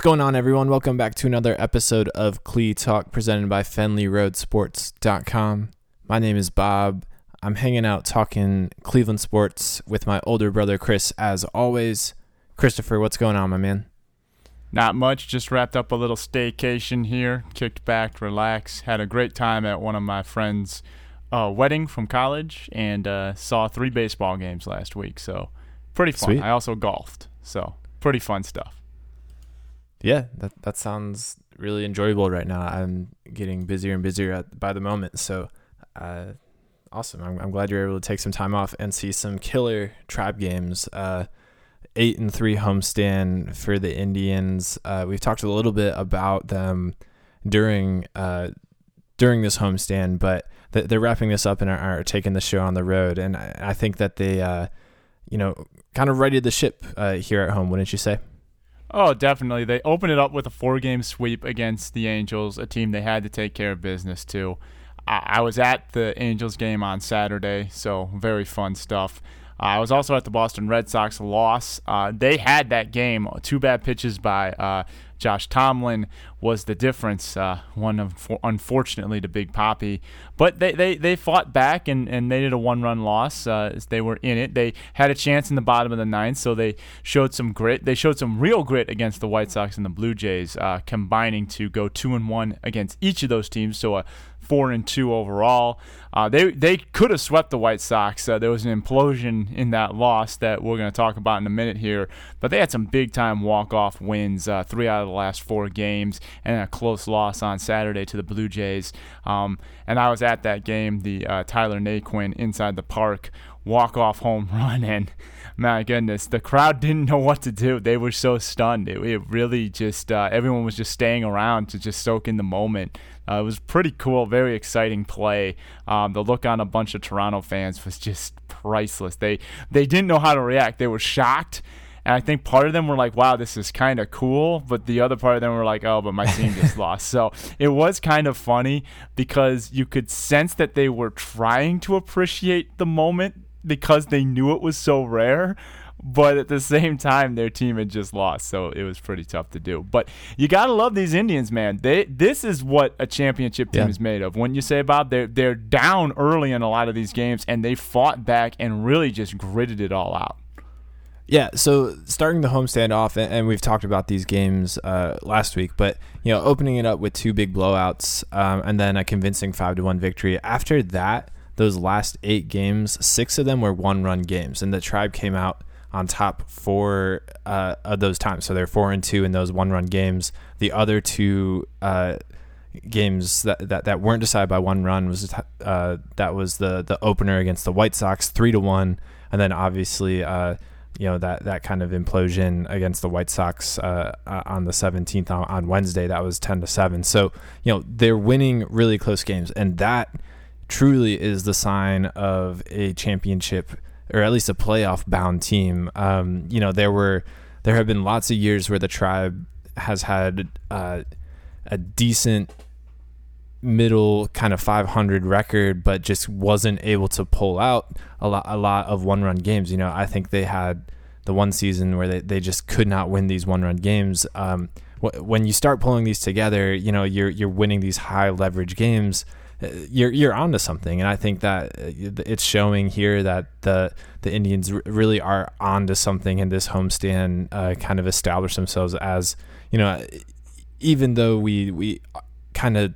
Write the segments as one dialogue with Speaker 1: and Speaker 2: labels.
Speaker 1: What's going on, everyone? Welcome back to another episode of Clee Talk presented by FenleyRoadSports.com. My name is Bob. I'm hanging out talking Cleveland sports with my older brother, Chris, as always. Christopher, what's going on, my man?
Speaker 2: Not much. Just wrapped up a little staycation here. Kicked back, relaxed. Had a great time at one of my friends' uh, wedding from college, and uh, saw three baseball games last week. So pretty fun.
Speaker 1: Sweet.
Speaker 2: I also golfed. So pretty fun stuff.
Speaker 1: Yeah, that that sounds really enjoyable right now. I'm getting busier and busier at, by the moment. So, uh, awesome. I'm, I'm glad you're able to take some time off and see some killer tribe games. Uh, eight and three homestand for the Indians. Uh, we've talked a little bit about them during uh, during this homestand, but th- they're wrapping this up and are, are taking the show on the road. And I, I think that they, uh, you know, kind of righted the ship uh, here at home, wouldn't you say?
Speaker 2: Oh, definitely. They opened it up with a four game sweep against the Angels, a team they had to take care of business to. I, I was at the Angels game on Saturday, so very fun stuff. Uh, I was also at the Boston Red Sox loss. Uh, they had that game. Two bad pitches by uh, Josh Tomlin was the difference. Uh, one of unfortunately to Big Poppy, but they, they, they fought back and, and made it a one run loss. Uh, they were in it. They had a chance in the bottom of the ninth, so they showed some grit. They showed some real grit against the White Sox and the Blue Jays, uh, combining to go two and one against each of those teams. So a four and two overall. Uh, they they could have swept the White Sox. Uh, there was an implosion in that loss that we're going to talk about in a minute here. But they had some big time walk off wins, uh, three out of the last four games, and a close loss on Saturday to the Blue Jays. Um, and I was at that game, the uh, Tyler Naquin inside the park walk off home run and my goodness the crowd didn't know what to do. They were so stunned. It, it really just uh, everyone was just staying around to just soak in the moment. Uh, it was pretty cool very exciting play. Um, the look on a bunch of toronto fans was just priceless. They they didn't know how to react. They were shocked. And I think part of them were like, wow, this is kind of cool. But the other part of them were like, oh, but my team just lost. So it was kind of funny because you could sense that they were trying to appreciate the moment because they knew it was so rare. But at the same time, their team had just lost, so it was pretty tough to do. But you gotta love these Indians, man. They this is what a championship team
Speaker 1: Yeah.
Speaker 2: is made of. When you say Bob, they're they're down early in a lot of these games, and they fought back and really just gritted it all out.
Speaker 1: Yeah, so starting the homestand off, and, and we've talked about these games uh, last week, but you know, opening it up with two big blowouts, um, and then a convincing five to one victory. After that, those last eight games, six of them were one run games, and the tribe came out on top four uh, of those times. So they're four and two in those one run games. The other two uh, games that, that that weren't decided by one run was uh, that was the the opener against the White Sox, three to one, and then obviously. Uh, you know that that kind of implosion against the White Sox uh, uh, on the 17th on, on Wednesday that was 10 to 7 so you know they're winning really close games and that truly is the sign of a championship or at least a playoff bound team. Um, you know there were there have been lots of years where the tribe has had uh, a decent middle kind of 500 record but just wasn't able to pull out a lot a lot of one run games. You know i think they had the one season where they, they just could not win these one run games. Um, wh- when you start pulling these together you know you're you're winning these high leverage games you're you're onto something and i think that uh, it's showing here that the the indians really are onto something in this homestand uh, kind of establish themselves as you know even though we we kind of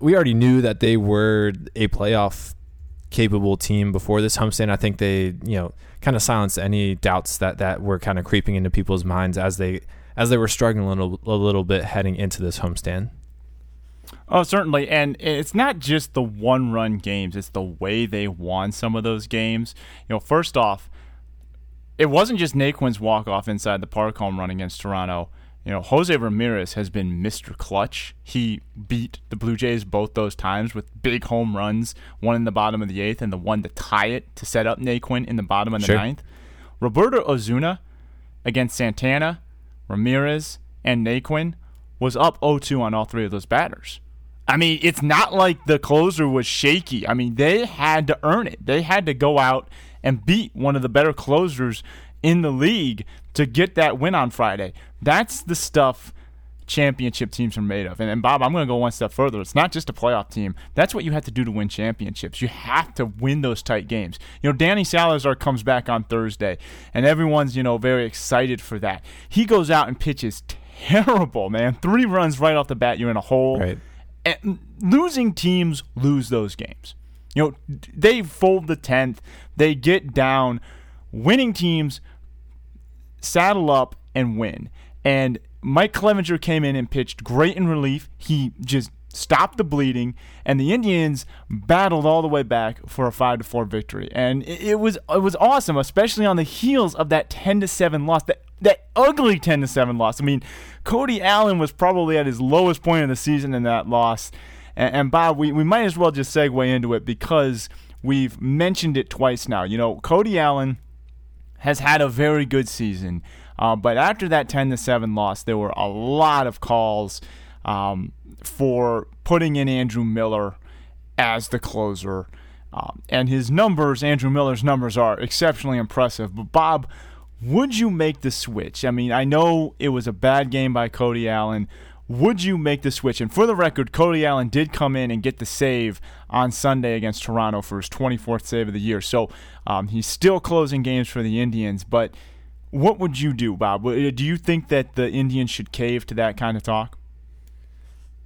Speaker 1: we already knew that they were a playoff capable team before this homestand. I think they, you know, kind of silenced any doubts that that were kind of creeping into people's minds as they as they were struggling a little, a little bit heading into this homestand.
Speaker 2: Oh, certainly. And it's not just the one run games, it's the way they won some of those games. You know, first off, it wasn't just Naquin's walk off inside the park home run against Toronto. You know, Jose Ramirez has been Mr. Clutch. He beat the Blue Jays both those times with big home runs, one in the bottom of the eighth and the one to tie it to set up Naquin in the bottom of the
Speaker 1: Sure.
Speaker 2: ninth. Roberto Osuna against Santana, Ramirez, and Naquin was up 0-2 on all three of those batters. I mean, it's not like the closer was shaky. I mean, they had to earn it. They had to go out and beat one of the better closers in the league to get that win on Friday. That's the stuff championship teams are made of. And, and Bob, I'm going to go one step further. It's not just a playoff team. That's what you have to do to win championships. You have to win those tight games. You know, Danny Salazar comes back on Thursday, and everyone's, you know, very excited for that. He goes out and pitches terrible, man. Three runs right off the bat, you're in a hole.
Speaker 1: Right.
Speaker 2: Losing teams lose those games. You know, they fold the 10th, they get down. Winning teams saddle up and win. And Mike Clevinger came in and pitched great in relief. He just stopped the bleeding, and the Indians battled all the way back for a five to four victory. And it, it was it was awesome, especially on the heels of that ten to seven loss. That that ugly ten to seven loss. I mean, Cody Allen was probably at his lowest point of the season in that loss. And, and Bob, we, we might as well just segue into it because we've mentioned it twice now. You know, Cody Allen has had a very good season. Uh, but after that 10 to 7 loss, there were a lot of calls um, for putting in Andrew Miller as the closer. Um, and his numbers, Andrew Miller's numbers, are exceptionally impressive. But, Bob, would you make the switch? I mean, I know it was a bad game by Cody Allen. Would you make the switch? And for the record, Cody Allen did come in and get the save on Sunday against Toronto for his 24th save of the year. So um, he's still closing games for the Indians. But what would you do, Bob? Do you think that the Indians should cave to that kind of talk?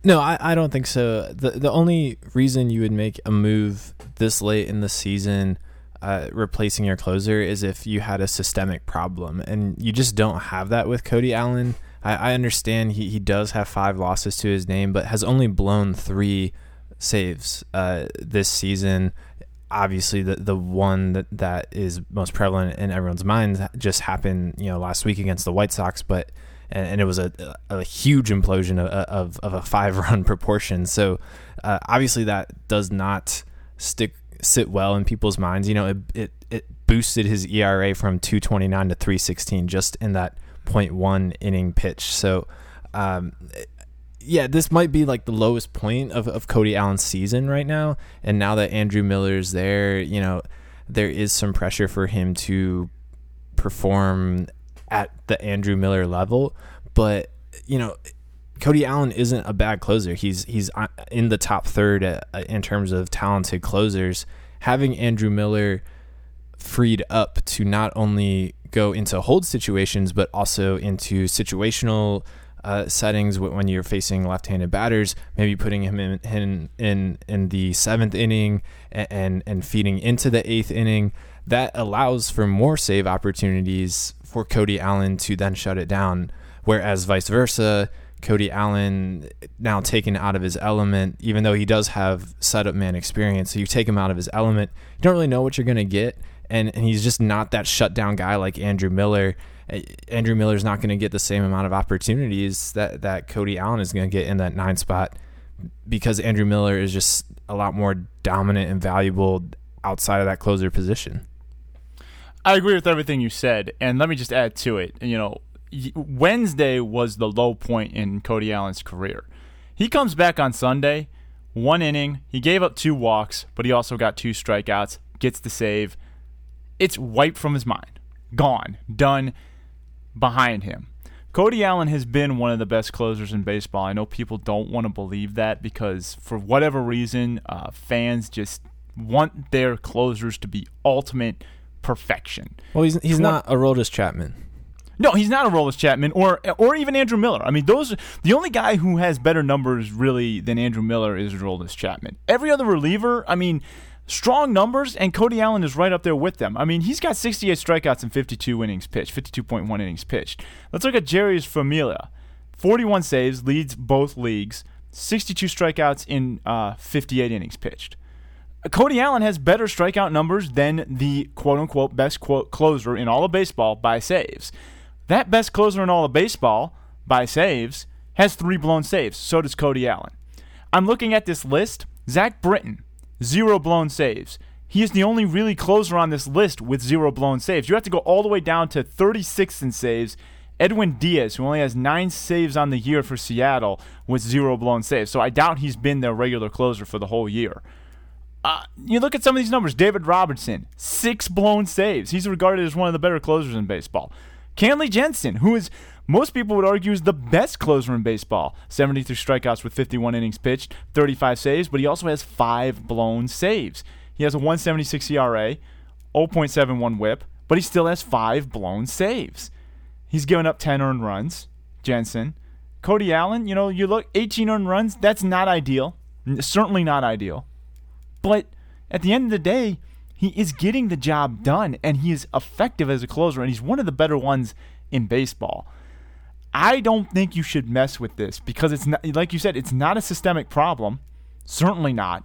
Speaker 1: No, I, I don't think so. The the only reason you would make a move this late in the season, uh, replacing your closer, is if you had a systemic problem, and you just don't have that with Cody Allen. I, I understand he, he does have five losses to his name, but has only blown three saves uh, this season obviously the the one that, that is most prevalent in everyone's minds just happened you know last week against the White Sox, but and, and it was a, a huge implosion of, of, of a five run proportion. So uh, obviously that does not stick sit well in people's minds. You know, it it, it boosted his ERA from 229 to 316 just in that 0.1 inning pitch. So um, yeah, this might be like the lowest point of, of Cody Allen's season right now. And now that Andrew Miller's there, you know, there is some pressure for him to perform at the Andrew Miller level. But, you know, Cody Allen isn't a bad closer. He's he's uh, in the top third uh, in terms of talented closers. Having Andrew Miller freed up to not only go into hold situations but also into situational uh, settings when you're facing left-handed batters, maybe putting him in in in, in the seventh inning and, and, and feeding into the eighth inning. That allows for more save opportunities for Cody Allen to then shut it down. Whereas vice versa, Cody Allen now taken out of his element, even though he does have setup man experience. So you take him out of his element, you don't really know what you're going to get. And, and he's just not that shutdown guy like Andrew Miller. Andrew Miller's not going to get the same amount of opportunities that, that Cody Allen is going to get in that nine spot because Andrew Miller is just a lot more dominant and valuable outside of that closer position.
Speaker 2: I agree with everything you said, and let me just add to it. You know, Wednesday was the low point in Cody Allen's career. He comes back on Sunday, one inning. He gave up two walks, but he also got two strikeouts, gets the save. It's wiped from his mind. Gone. Done behind him. Cody Allen has been one of the best closers in baseball. I know people don't want to believe that because, for whatever reason, uh, fans just want their closers to be ultimate perfection.
Speaker 1: Well, he's he's not Aroldis Chapman.
Speaker 2: No, he's not Aroldis Chapman or or even Andrew Miller. I mean, those the only guy who has better numbers really than Andrew Miller is Aroldis Chapman. Every other reliever, I mean, strong numbers, and Cody Allen is right up there with them. I mean, he's got 68 strikeouts and 52 innings pitched, 52.1 innings pitched. Let's look at Jeurys Familia. 41 saves, leads both leagues, 62 strikeouts in uh, 58 innings pitched. Cody Allen has better strikeout numbers than the quote unquote best quote closer in all of baseball by saves. That best closer in all of baseball by saves has three blown saves. So does Cody Allen. I'm looking at this list. Zach Britton, zero blown saves. He is the only really closer on this list with zero blown saves. You have to go all the way down to 36 in saves. Edwin Diaz, who only has nine saves on the year for Seattle, with zero blown saves. So I doubt he's been their regular closer for the whole year. Uh, you look at some of these numbers. David Robertson, six blown saves. He's regarded as one of the better closers in baseball. Kenley Jansen, who is most people would argue is the best closer in baseball. 73 strikeouts with 51 innings pitched, 35 saves, but he also has five blown saves. He has a 176 ERA, 0.71 whip, but he still has five blown saves. He's given up 10 earned runs, Jansen. Cody Allen, you know, you look 18 earned runs, that's not ideal. Certainly not ideal. But at the end of the day, he is getting the job done and he is effective as a closer and he's one of the better ones in baseball. I don't think you should mess with this because it's not, like you said, it's not a systemic problem. Certainly not.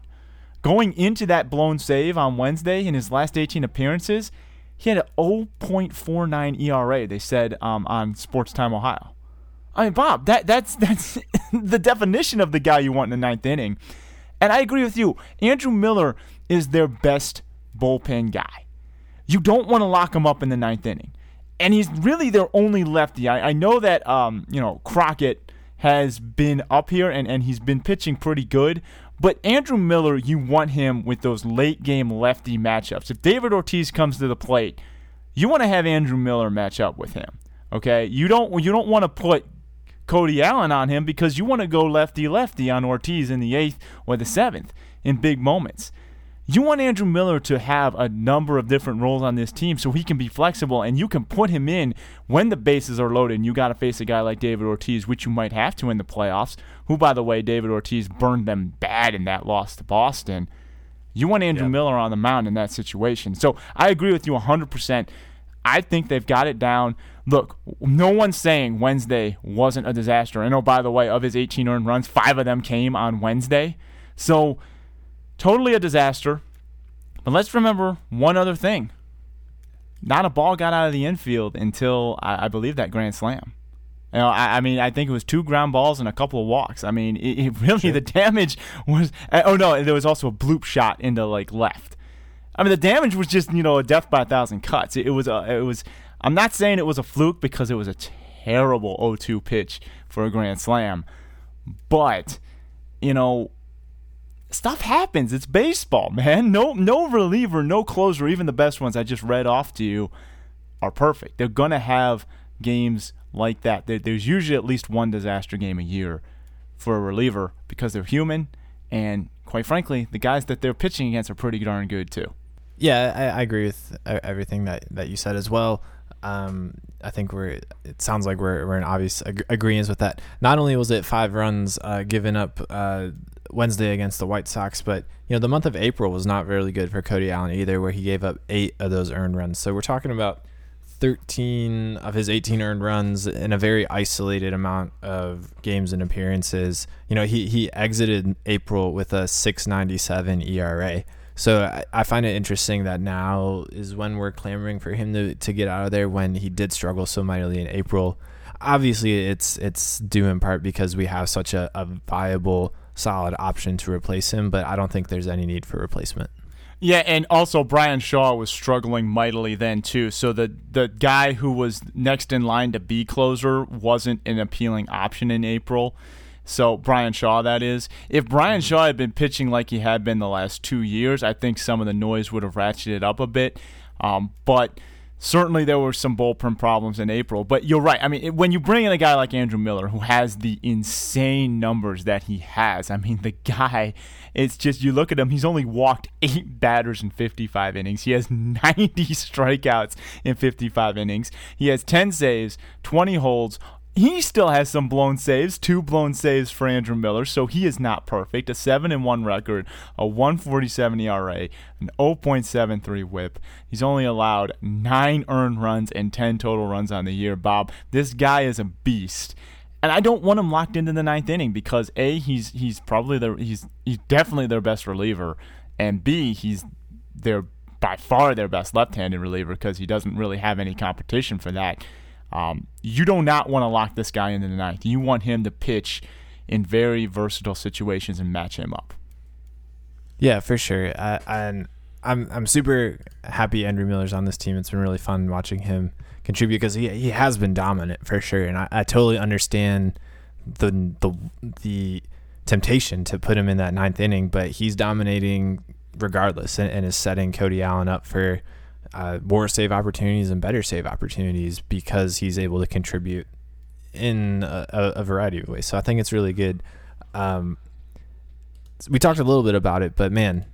Speaker 2: Going into that blown save on Wednesday in his last 18 appearances, he had an 0.49 ERA. They said um, on Sports Time Ohio. I mean, Bob, that that's that's the definition of the guy you want in the ninth inning. And I agree with you. Andrew Miller is their best bullpen guy. You don't want to lock him up in the ninth inning and he's really their only lefty. I, I know that um, you know Crockett has been up here and, and he's been pitching pretty good. But Andrew Miller, you want him with those late game lefty matchups. If David Ortiz comes to the plate, you want to have Andrew Miller match up with him. Okay, you don't you don't want to put Cody Allen on him because you want to go lefty lefty on Ortiz in the eighth or the seventh in big moments. You want Andrew Miller to have a number of different roles on this team so he can be flexible and you can put him in when the bases are loaded and you got to face a guy like David Ortiz, which you might have to in the playoffs, who, by the way, David Ortiz burned them bad in that loss to Boston. You want Andrew yep. Miller on the mound in that situation. So I agree with you 100%. I think they've got it down. Look, no one's saying Wednesday wasn't a disaster. I know, oh, by the way, of his 18 earned runs, five of them came on Wednesday. So Totally a disaster. But let's remember one other thing. Not a ball got out of the infield until I, I believe that grand slam. You know, I, I, mean, I think it was two ground balls and a couple of walks. I mean, it, it really sure. the damage was. Uh, oh no, there was also a bloop shot into like left. I mean, the damage was just you know a death by a thousand cuts. It, it was a, it was. I'm not saying it was a fluke because it was a terrible 0-2 pitch for a grand slam, but you know stuff happens. It's baseball, man. No no reliever, no closer, even the best ones I just read off to you are perfect. They're going to have games like that. There's usually at least one disaster game a year for a reliever because they're human and quite frankly, the guys that they're pitching against are pretty darn good too.
Speaker 1: Yeah, I, I agree with everything that, that you said as well. Um, I think we're. It sounds like we're we're in obvious ag- with that. Not only was it five runs uh, given up uh, Wednesday against the White Sox, but you know the month of April was not really good for Cody Allen either, where he gave up eight of those earned runs. So we're talking about 13 of his 18 earned runs in a very isolated amount of games and appearances. You know, he he exited April with a 6.97 ERA. So I, I find it interesting that now is when we're clamoring for him to, to get out of there when he did struggle so mightily in April. Obviously, it's it's due in part because we have such a, a viable solid option to replace him, but I don't think there's any need for replacement.
Speaker 2: Yeah, and also Bryan Shaw was struggling mightily then too. So the the guy who was next in line to be closer wasn't an appealing option in April. So Bryan Shaw, that is. If Bryan Shaw had been pitching like he had been the last two years, I think some of the noise would have ratcheted up a bit. Um, but certainly there were some bullpen problems in April. But you're right. I mean, when you bring in a guy like Andrew Miller, who has the insane numbers that he has, I mean, the guy, it's just you look at him, he's only walked eight batters in 55 innings. He has 90 strikeouts in 55 innings. He has 10 saves, 20 holds, he still has some blown saves, two blown saves for Andrew Miller, so he is not perfect. A 7 and 1 record, a 147 ERA, an 0.73 whip. He's only allowed 9 earned runs and 10 total runs on the year, Bob. This guy is a beast. And I don't want him locked into the ninth inning because A, he's he's probably their he's he's definitely their best reliever, and B, he's their by far their best left-handed reliever because he doesn't really have any competition for that. Um, you do not want to lock this guy into the ninth. You want him to pitch in very versatile situations and match him up.
Speaker 1: Yeah, for sure. I'm I'm I'm super happy Andrew Miller's on this team. It's been really fun watching him contribute because he he has been dominant for sure, and I, I totally understand the the the temptation to put him in that ninth inning, but he's dominating regardless, and, and is setting Cody Allen up for uh, more save opportunities and better save opportunities because he's able to contribute in a, a variety of ways. So I think it's really good. Um, we talked a little bit about it, but man,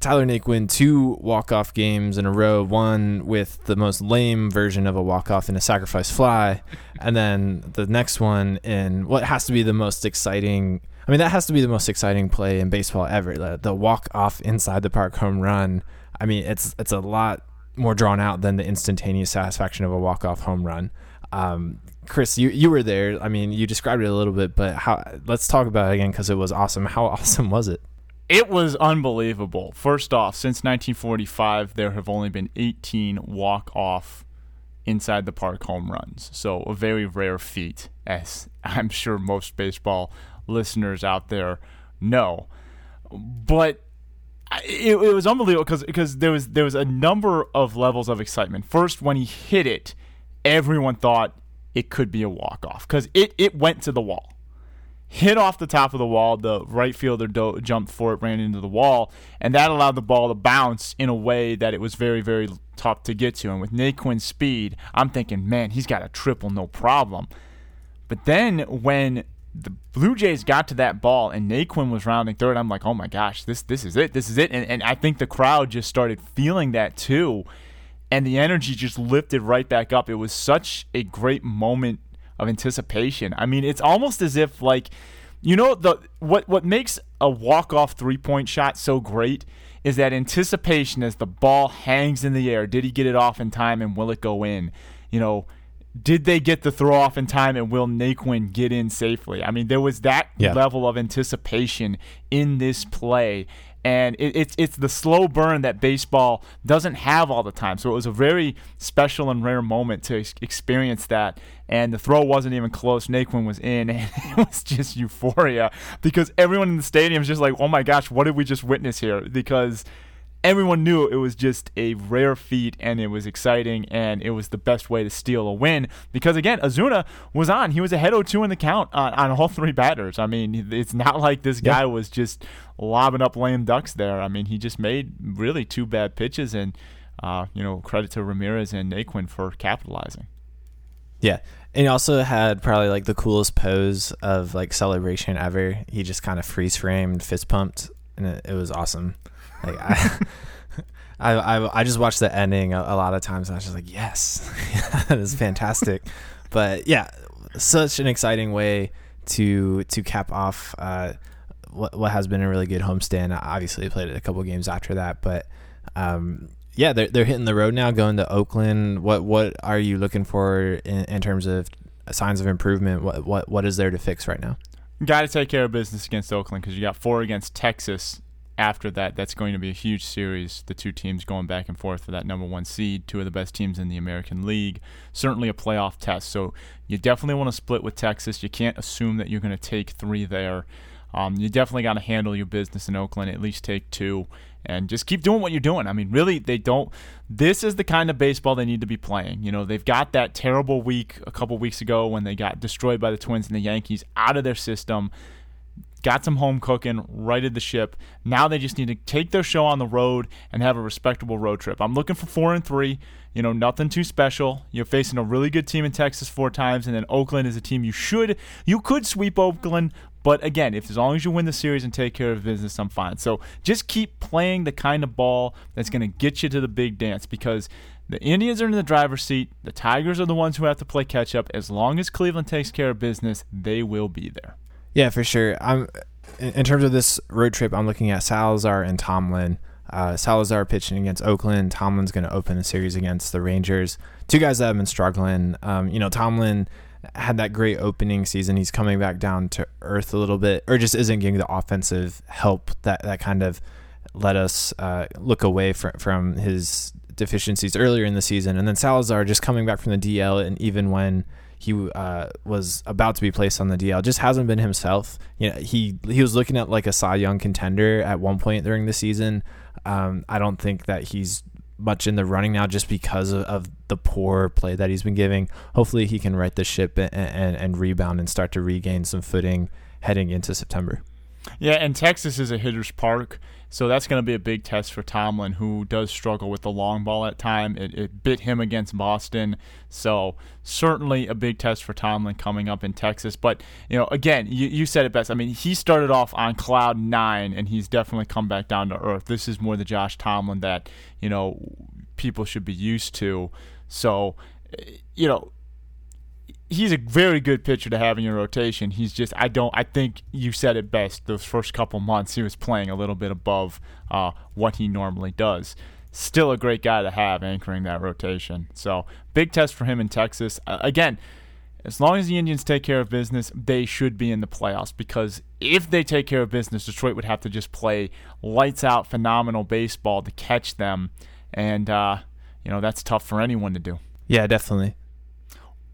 Speaker 1: Tyler Naquin two walk off games in a row. One with the most lame version of a walk off in a sacrifice fly, and then the next one in what has to be the most exciting. I mean, that has to be the most exciting play in baseball ever. The, the walk off inside the park home run. I mean, it's it's a lot more drawn out than the instantaneous satisfaction of a walk off home run. Um, Chris, you you were there. I mean, you described it a little bit, but how? Let's talk about it again because it was awesome. How awesome was it?
Speaker 2: It was unbelievable. First off, since 1945, there have only been 18 walk off inside the park home runs. So, a very rare feat, as I'm sure most baseball listeners out there know. But it, it was unbelievable because because there was there was a number of levels of excitement. First, when he hit it, everyone thought it could be a walk off because it, it went to the wall hit off the top of the wall. The right fielder do- jumped for it, ran into the wall, and that allowed the ball to bounce in a way that it was very, very tough to get to. And with Naquin's speed, I'm thinking, man, he's got a triple, no problem. But then when the Blue Jays got to that ball and Naquin was rounding third, I'm like, oh my gosh, this this is it, this is it. And, and I think the crowd just started feeling that too. And the energy just lifted right back up. It was such a great moment of anticipation. I mean, it's almost as if like you know the what what makes a walk-off three-point shot so great is that anticipation as the ball hangs in the air. Did he get it off in time and will it go in? You know, did they get the throw off in time and will Naquin get in safely? I mean, there was that yeah. level of anticipation in this play and it, it's it's the slow burn that baseball doesn't have all the time. So it was a very special and rare moment to experience that. And the throw wasn't even close. Naquin was in, and it was just euphoria because everyone in the stadium is just like, "Oh my gosh, what did we just witness here?" Because everyone knew it was just a rare feat and it was exciting and it was the best way to steal a win because again Osuna was on. He was ahead 0-2 in the count on, on all three batters. I mean it's not like this guy was just lobbing up lame ducks there. I mean he just made really two bad pitches and uh, you know credit to Ramirez and Naquin for capitalizing.
Speaker 1: Yeah. And he also had probably like the coolest pose of like celebration ever. He just kind of freeze framed fist pumped and it, it was awesome like I, I, I, I just watched the ending a, a, lot of times, and I was just like, yes, that is fantastic. but yeah, such an exciting way to to cap off uh, what what has been a really good homestand. Obviously, they played a couple games after that, but um, yeah, they're they're hitting the road now, going to Oakland. What what are you looking for in, in terms of signs of improvement? What what what is there to fix right now?
Speaker 2: Got to take care of business against Oakland because you got four against Texas after that, that's going to be a huge series. The two teams going back and forth for that number one seed, two of the best teams in the American League. Certainly a playoff test. So you definitely want to split with Texas. You can't assume that you're going to take three there. Um, you definitely got to handle your business in Oakland, at least take two, and just keep doing what you're doing. I mean, really, they don't. This is the kind of baseball they need to be playing. You know, they've got that terrible week a couple weeks ago when they got destroyed by the Twins and the Yankees out of their system got some home cooking, righted the ship. Now they just need to take their show on the road and have a respectable road trip. I'm looking for four and three. You know, nothing too special. You're facing a really good team in Texas four times, and then Oakland is a team you should, you could sweep Oakland. But again, if as long as you win the series and take care of business, I'm fine. So just keep playing the kind of ball that's going to get you to the big dance because the Indians are in the driver's seat. The Tigers are the ones who have to play catch up. As long as Cleveland takes care of business, they will be there.
Speaker 1: Yeah, for sure. I'm in terms of this road trip. I'm looking at Salazar and Tomlin. Uh, Salazar pitching against Oakland. Tomlin's going to open the series against the Rangers. Two guys that have been struggling. Um, you know, Tomlin had that great opening season. He's coming back down to earth a little bit, or just isn't getting the offensive help that that kind of let us uh, look away from from his deficiencies earlier in the season. And then Salazar just coming back from the DL, and even when he uh, was about to be placed on the DL. Just hasn't been himself. You know, he he was looking at like a Cy Young contender at one point during the season. Um, I don't think that he's much in the running now just because of, of, the poor play that he's been giving. Hopefully, he can right the ship and, and, and rebound and start to regain some footing heading into September.
Speaker 2: Yeah, and Texas is a hitter's park, so that's going to be a big test for Tomlin, who does struggle with the long ball at time. It, it bit him against Boston, so certainly a big test for Tomlin coming up in Texas. But you know, again, you, you said it best. I mean, he started off on cloud nine, and he's definitely come back down to earth. This is more the Josh Tomlin that you know people should be used to. So, eh, you know, he's a very good pitcher to have in your rotation. He's just I don't I think you said it best. Those first couple months he was playing a little bit above uh, what he normally does. Still a great guy to have anchoring that rotation. So big test for him in Texas. Uh, again, as long as the Indians take care of business, they should be in the playoffs because if they take care of business, Detroit would have to just play lights out, phenomenal baseball to catch them, and uh, you know that's tough for anyone to do.
Speaker 1: Yeah, definitely.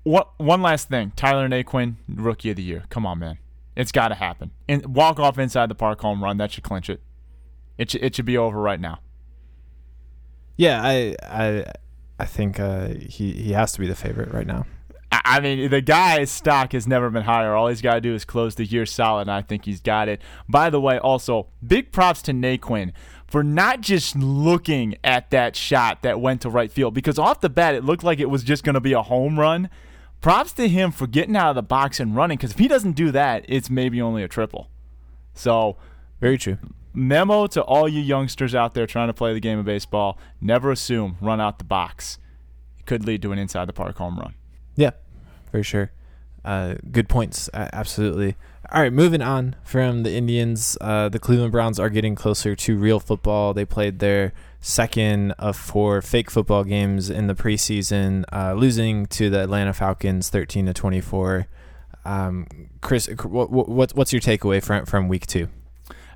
Speaker 2: What one last thing? Tyler Naquin, rookie of the year. Come on, man. It's got to happen. And walk off inside the park home run. That should clinch it. It should, it should be over right now.
Speaker 1: Yeah, I I I think uh, he he has to be the favorite right now.
Speaker 2: I mean, the guy's stock has never been higher. All he's got to do is close the year solid, and I think he's got it. By the way, also, big props to Naquin for not just looking at that shot that went to right field, because off the bat, it looked like it was just going to be a home run props to him for getting out of the box and running because if he doesn't do that, it's maybe only a triple. So,
Speaker 1: very true.
Speaker 2: Memo to all you youngsters out there trying to play the game of baseball never assume run out the box. It could lead to an inside the park home run.
Speaker 1: Yeah, for sure. Uh, good points. Uh, absolutely. All right, moving on from the Indians. Uh, the Cleveland Browns are getting closer to real football. They played their second of four fake football games in the preseason, uh, losing to the Atlanta Falcons 13 to 24. Um, Chris, what, what, what's your takeaway from from week two?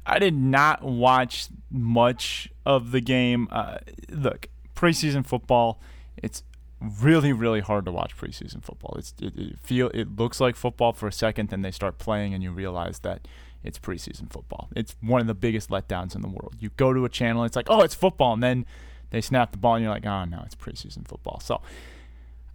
Speaker 2: I did not watch much of the game. Uh, look, preseason football, it's really really hard to watch preseason football. It's it, it feel it looks like football for a second, then they start playing, and you realize that it's preseason football. It's one of the biggest letdowns in the world. You go to a channel, it's like, oh, it's football, and then they snap the ball, and you're like, oh no, it's preseason football. So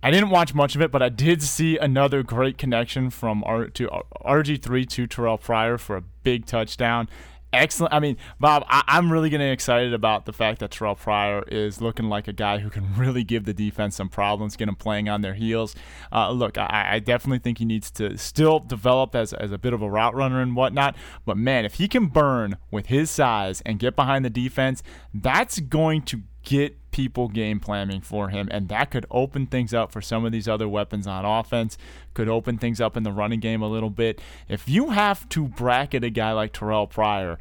Speaker 2: I didn't watch much of it, but I did see another great connection from R to RG3 to Terrell Pryor for a big touchdown excellent. I mean, Bob, I, am really getting excited about the fact that Terrell Pryor is looking like a guy who can really give the defense some problems, get them playing on their heels. Uh, look, I, I, definitely think he needs to still develop as, as a bit of a route runner and whatnot. But man, if he can burn with his size and get behind the defense, that's going to get people game planning for him, and that could open things up for some of these other weapons on offense. Could open things up in the running game a little bit. If you have to bracket a guy like Terrell Pryor,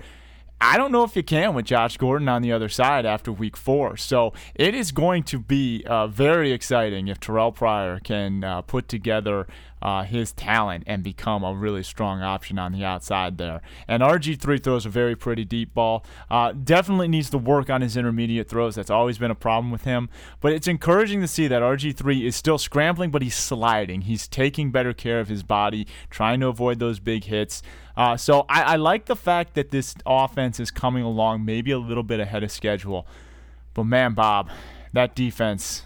Speaker 2: I don't know if you can with Josh Gordon on the other side after week four. So it is going to be uh, very exciting if Terrell Pryor can uh, put together uh, his talent and become a really strong option on the outside there. And RG3 throws a very pretty deep ball. Uh, definitely needs to work on his intermediate throws. That's always been a problem with him. But it's encouraging to see that RG3 is still scrambling, but he's sliding. He's taking better care of his body, trying to avoid those big hits. Uh, so I, I like the fact that this offense is coming along maybe a little bit ahead of schedule. But man, Bob, that defense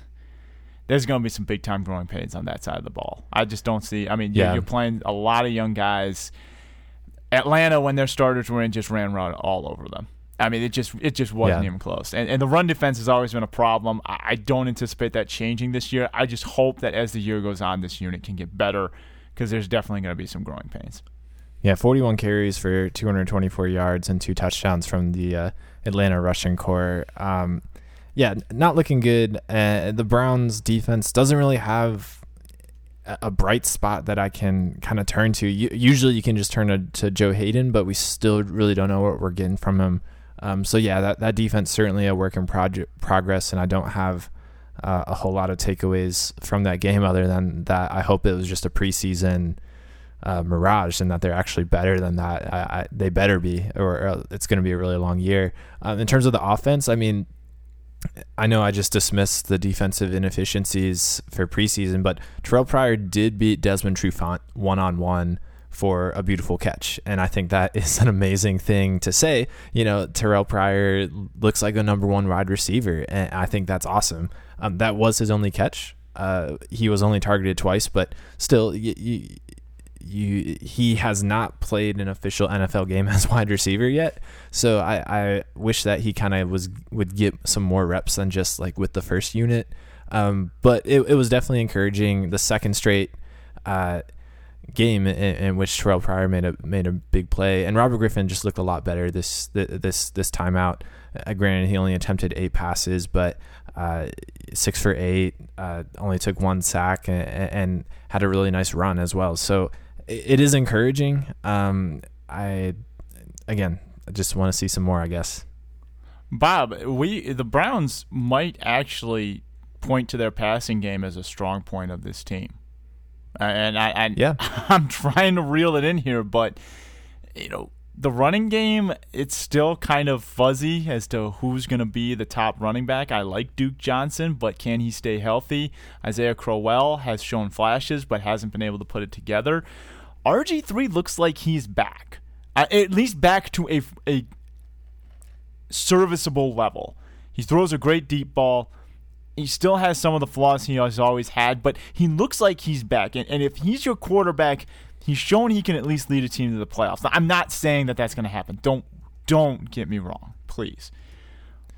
Speaker 2: there's going to be some big time growing pains on that side of the ball. I just don't see. I mean, yeah. you're playing a lot of young guys. Atlanta, when their starters were in, just ran run all over them. I mean, it just it just wasn't yeah. even close. And, and the run defense has always been a problem. I, I don't anticipate that changing this year. I just hope that as the year goes on, this unit can get better because there's definitely going to be some growing pains.
Speaker 1: Yeah, 41 carries for 224 yards and two touchdowns from the uh, Atlanta rushing corps. Um, yeah, not looking good. Uh, the Browns defense doesn't really have a bright spot that I can kind of turn to. usually, you can just turn to, to, Joe Haden, but we still really don't know what we're getting from him. Um, so yeah, that that defense certainly a work in progress, and I don't have uh, a whole lot of takeaways from that game other than that. I hope it was just a preseason uh, mirage and that they're actually better than that. I, I, they better be, or, or it's going to be a really long year. Um, in terms of the offense, I mean, I know I just dismissed the defensive inefficiencies for preseason, but Terrell Pryor did beat Desmond Trufant one on one for a beautiful catch. And I think that is an amazing thing to say. You know, Terrell Pryor looks like a number one wide receiver, and I think that's awesome. Um, that was his only catch. Uh, he was only targeted twice, but still, you, you he has not played an official NFL game as wide receiver yet. So I, I wish that he kind of was would get some more reps than just like with the first unit. Um, but it, it was definitely encouraging. The second straight uh, game in, in, which Terrell Pryor made a made a big play, and Robert Griffin just looked a lot better this this this time out. Uh, granted, he only attempted eight passes, but uh, six for eight, uh, only took one sack, and, and, had a really nice run as well. So it is encouraging. Um, I again, I just want to see some more. I guess.
Speaker 2: Bob, we the Browns might actually point to their passing game as a strong point of this team. And I, I
Speaker 1: yeah.
Speaker 2: I'm trying to reel it in here, but you know, the running game, it's still kind of fuzzy as to who's going to be the top running back. I like Duke Johnson, but can he stay healthy? Isaiah Crowell has shown flashes, but hasn't been able to put it together. RG3 looks like he's back, uh, at least back to a, a serviceable level. He throws a great deep ball. He still has some of the flaws he has always had, but he looks like he's back. And, and if he's your quarterback He's shown he can at least lead a team to the playoffs. Now, I'm not saying that that's going to happen. Don't don't get me wrong, please.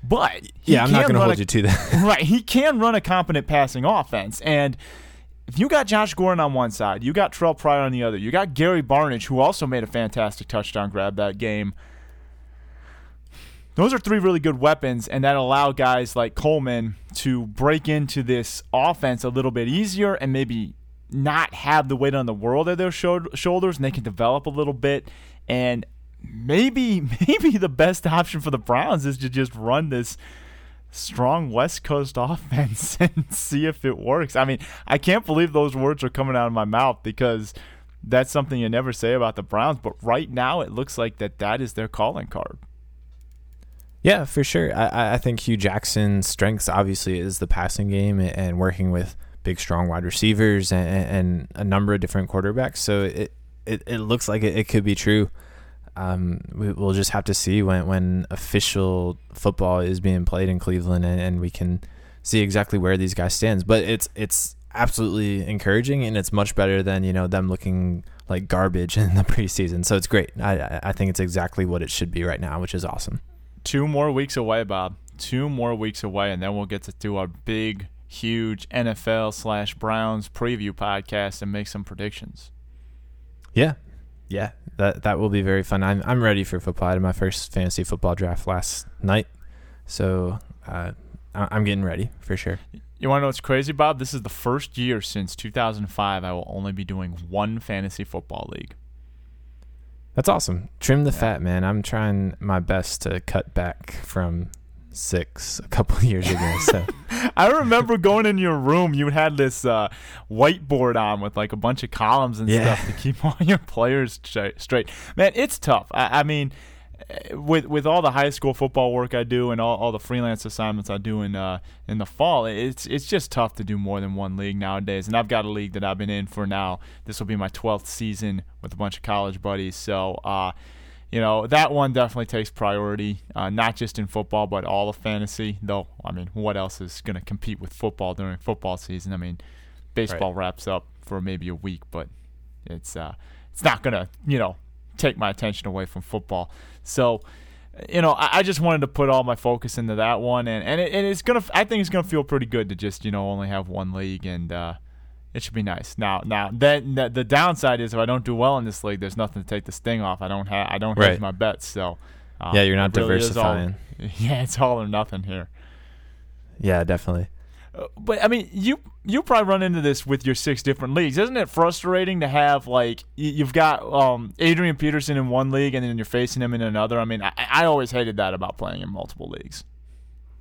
Speaker 2: But
Speaker 1: yeah, I'm not going to hold a, you to that.
Speaker 2: right, he can run a competent passing offense, and if you got Josh Gordon on one side, you got Terrell Pryor on the other, you got Gary Barnidge, who also made a fantastic touchdown grab that game. Those are three really good weapons, and that allow guys like Coleman to break into this offense a little bit easier and maybe not have the weight on the world at their shoulders and they can develop a little bit and maybe maybe the best option for the Browns is to just run this strong West Coast offense and see if it works. I mean, I can't believe those words are coming out of my mouth because that's something you never say about the Browns, but right now it looks like that that is their calling card.
Speaker 1: Yeah, for sure. I, I think Hue Jackson's strengths obviously is the passing game and working with big, strong wide receivers and, and a number of different quarterbacks. So it it, it looks like it, it could be true. Um, we, will just have to see when when official football is being played in Cleveland, and, and we can see exactly where these guys stand. But it's it's absolutely encouraging, and it's much better than you know them looking like garbage in the preseason. So it's great. I I think it's exactly what it should be right now, which is awesome.
Speaker 2: Two more weeks away, Bob. Two more weeks away, and then we'll get to do our big huge NFL slash Browns preview podcast and make some predictions.
Speaker 1: Yeah, yeah, that that will be very fun. I'm I'm ready for football. I had my first fantasy football draft last night, so uh, I'm getting ready for sure.
Speaker 2: You want to know what's crazy, Bob? This is the first year since 2005 I will only be doing one fantasy football league.
Speaker 1: That's awesome. Trim the yeah. fat, man. I'm trying my best to cut back from six a couple years ago. So
Speaker 2: I remember going in your room. You had this uh, whiteboard on with like a bunch of columns and yeah. stuff to keep all your players straight. Man, it's tough. I, I, mean, eh, with with all the high school football work I do and all, all the freelance assignments I do in uh, in the fall, it's it's just tough to do more than one league nowadays. And I've got a league that I've been in for now. This will be my twelfth season with a bunch of college buddies. So. Uh, you know that one definitely takes priority, uh, not just in football but all of fantasy. Though I mean, what else is going to compete with football during football season? I mean, baseball right. wraps up for maybe a week, but it's uh, it's not going to you know take my attention away from football. So you know, I, just wanted to put all my focus into that one, and and, it, and it's gonna. I think it's gonna feel pretty good to just you know only have one league and. Uh, it should be nice. Now, now then the, the downside is if I don't do well in this league, there's nothing to take the sting off. I don't have I don't right. hedge my bets. So
Speaker 1: um, yeah, you're not really diversifying.
Speaker 2: All, yeah, it's all or nothing here.
Speaker 1: Yeah, definitely.
Speaker 2: Uh, but I mean, you you probably run into this with your six different leagues. Isn't it frustrating to have like you've got um, Adrian Peterson in one league and then you're facing him in another? I mean, I, I always hated that about playing in multiple leagues.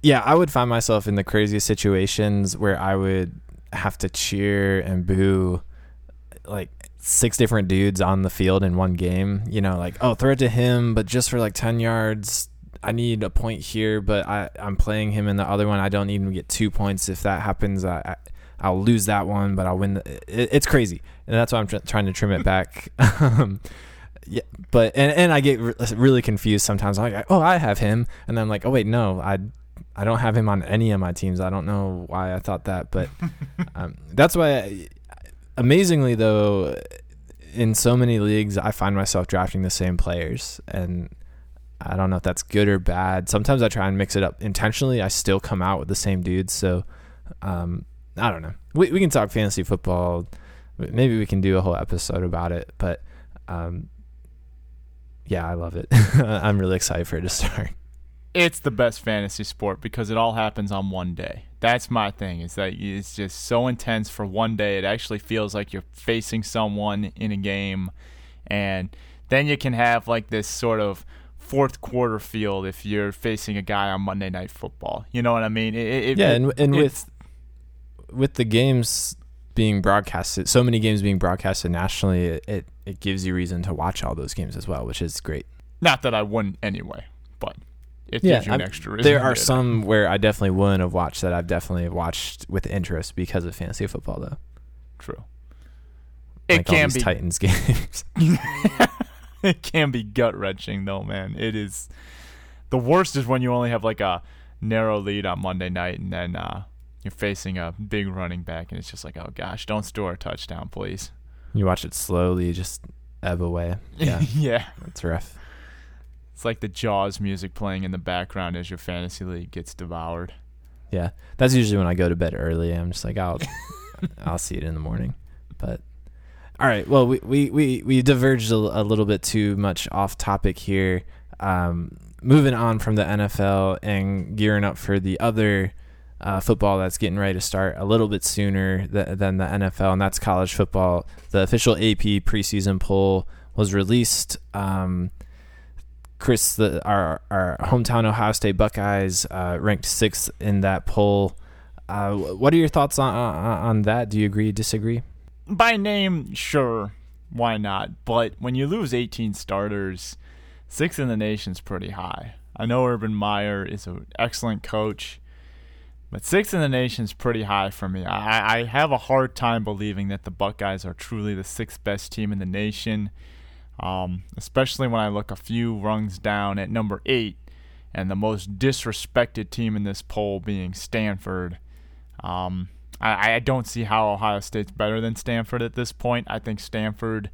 Speaker 1: Yeah, I would find myself in the craziest situations where I would have to cheer and boo like six different dudes on the field in one game. You know, like oh, throw it to him, but just for like ten yards. I need a point here, but I I'm playing him in the other one. I don't even get two points if that happens. I, I will lose that one, but I'll win. The, it, it's crazy, and that's why I'm tr- trying to trim it back. um, yeah, but and and I get re- really confused sometimes. I'm like, oh, I have him, and I'm like, oh wait, no, I I don't have him on any of my teams. I don't know why I thought that, but um, that's why. I, amazingly, though, in so many leagues, I find myself drafting the same players, and I don't know if that's good or bad. Sometimes I try and mix it up intentionally. I still come out with the same dudes, so um, I don't know. We we can talk fantasy football. Maybe we can do a whole episode about it, but um, yeah, I love it. I'm really excited for it to start.
Speaker 2: It's the best fantasy sport because it all happens on one day. That's my thing. Is that it's just so intense for one day. It actually feels like you're facing someone in a game, and then you can have like this sort of fourth quarter feel if you're facing a guy on Monday Night Football. You know what I mean? It, it,
Speaker 1: yeah, and, and with with the games being broadcasted, so many games being broadcasted nationally, it, it, it gives you reason to watch all those games as well, which is great.
Speaker 2: Not that I wouldn't anyway, but it yeah, gives you an extra reason.
Speaker 1: There are some where I definitely wouldn't have watched that I've definitely watched with interest because of fantasy football, though.
Speaker 2: True.
Speaker 1: Like it can be Titans games.
Speaker 2: it can be gut wrenching though, man. It is. The worst is when you only have like a narrow lead on Monday night, and then uh, you're facing a big running back, and it's just like, oh gosh, don't store a touchdown, please.
Speaker 1: You watch it slowly just ebb away. Yeah,
Speaker 2: yeah,
Speaker 1: it's rough.
Speaker 2: It's like the Jaws music playing in the background as your fantasy league gets devoured.
Speaker 1: Yeah, that's usually when I go to bed early. I'm just like, I'll, I'll see it in the morning. But all right, well, we we we, we diverged a, a little bit too much off topic here. Um, moving on from the NFL and gearing up for the other uh, football that's getting ready to start a little bit sooner th- than the NFL, and that's college football. The official AP preseason poll was released. Um, Chris, the, our our hometown Ohio State Buckeyes uh, ranked sixth in that poll. Uh, what are your thoughts on, on that? Do you agree? Disagree?
Speaker 2: By name, sure, why not? But when you lose 18 starters, sixth in the nation's pretty high. I know Urban Meyer is an excellent coach but sixth in the nation is pretty high for me. I, I have a hard time believing that the Buckeyes are truly the sixth best team in the nation, um, especially when I look a few rungs down at number eight and the most disrespected team in this poll being Stanford. Um, I, I don't see how Ohio State's better than Stanford at this point. I think Stanford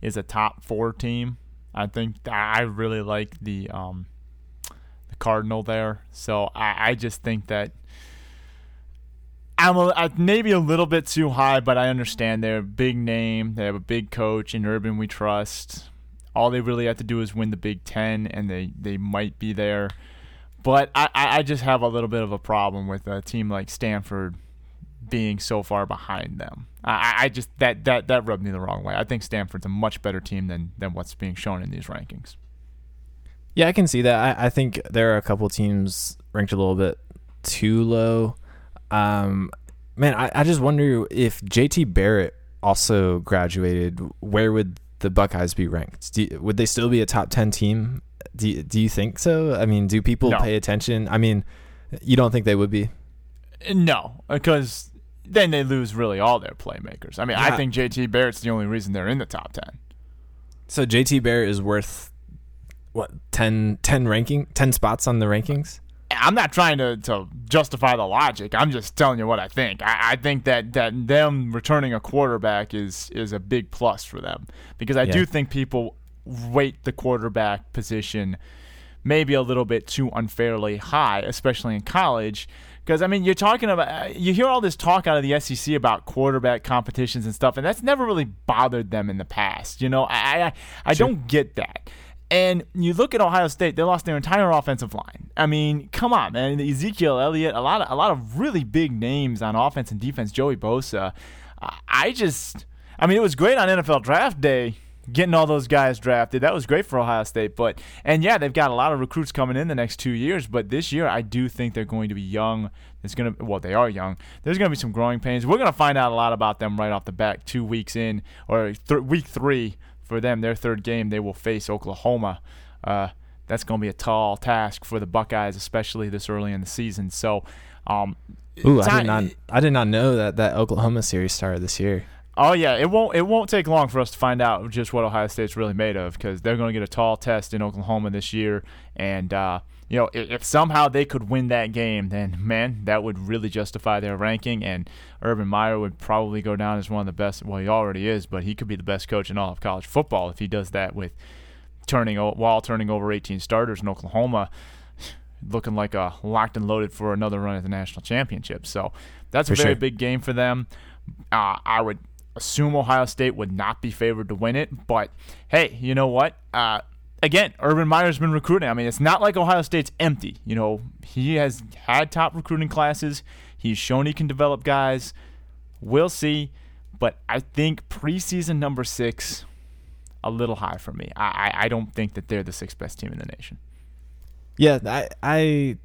Speaker 2: is a top four team. I think I really like the um, the Cardinal there. So I, I just think that I'm a, maybe a little bit too high, but I understand they're a big name. They have a big coach in Urban we trust. All they really have to do is win the Big Ten, and they, they might be there. But I, I just have a little bit of a problem with a team like Stanford being so far behind them. I, I just that, that that rubbed me the wrong way. I think Stanford's a much better team than than what's being shown in these rankings.
Speaker 1: Yeah, I can see that. I, I think there are a couple teams ranked a little bit too low. Um, man, I, I just wonder if JT Barrett also graduated, where would the Buckeyes be ranked? You, would they still be a top 10 team? Do you, do you think so? I mean, do people no. pay attention? I mean, you don't think they would be?
Speaker 2: No, because then they lose really all their playmakers. I mean, yeah. I think JT Barrett's the only reason they're in the top 10.
Speaker 1: So JT Barrett is worth what 10, 10 ranking 10 spots on the rankings
Speaker 2: I'm not trying to, to justify the logic. I'm just telling you what I think. I, I think that, that them returning a quarterback is is a big plus for them because I yeah. do think people rate the quarterback position maybe a little bit too unfairly high, especially in college. Because I mean, you're talking about uh, you hear all this talk out of the SEC about quarterback competitions and stuff, and that's never really bothered them in the past. You know, I I, I sure. don't get that. And you look at Ohio State; they lost their entire offensive line. I mean, come on, man. Ezekiel Elliott, a lot of a lot of really big names on offense and defense. Joey Bosa. I just, I mean, it was great on NFL Draft Day getting all those guys drafted. That was great for Ohio State. But and yeah, they've got a lot of recruits coming in the next two years. But this year, I do think they're going to be young. It's gonna well, they are young. There's gonna be some growing pains. We're gonna find out a lot about them right off the bat. Two weeks in, or th- week three for them, their third game, they will face Oklahoma. Uh, that's going to be a tall task for the Buckeyes, especially this early in the season. So, um,
Speaker 1: Ooh, I did not, I did not know that that Oklahoma series started this year.
Speaker 2: Oh yeah, it won't it won't take long for us to find out just what Ohio State's really made of because they're going to get a tall test in Oklahoma this year, and uh, you know if, if, somehow they could win that game, then man, that would really justify their ranking, and Urban Meyer would probably go down as one of the best. Well, he already is, but he could be the best coach in all of college football if he does that with turning while turning over 18 starters in Oklahoma, looking like a locked and loaded for another run at the national championship. So that's for a very sure. big game for them. Uh, I would assume Ohio State would not be favored to win it, but hey, you know what? Uh, again, Urban Meyer's been recruiting. I mean, it's not like Ohio State's empty. You know, he has had top recruiting classes. He's shown he can develop guys. We'll see, but I think preseason number six a little high for me. I, I don't think that they're the sixth best team in the nation.
Speaker 1: Yeah, I I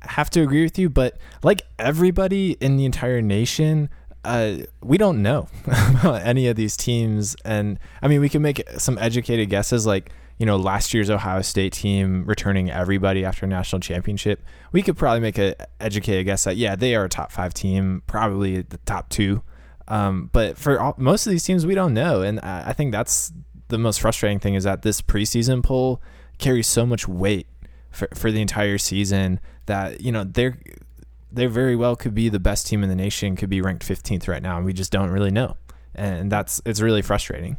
Speaker 1: have to agree with you, but like everybody in the entire nation, uh, we don't know about any of these teams, and I mean, we can make some educated guesses, like you know, last year's Ohio State team returning everybody after a national championship. We could probably make an educated guess that yeah, they are a top five team, probably the top two. Um, but for all, most of these teams, we don't know, and I, I think that's the most frustrating thing is that this preseason poll carries so much weight for, for the entire season that you know they're they very well could be the best team in the nation, could be ranked 15th right now, and we just don't really know, and that's it's really frustrating.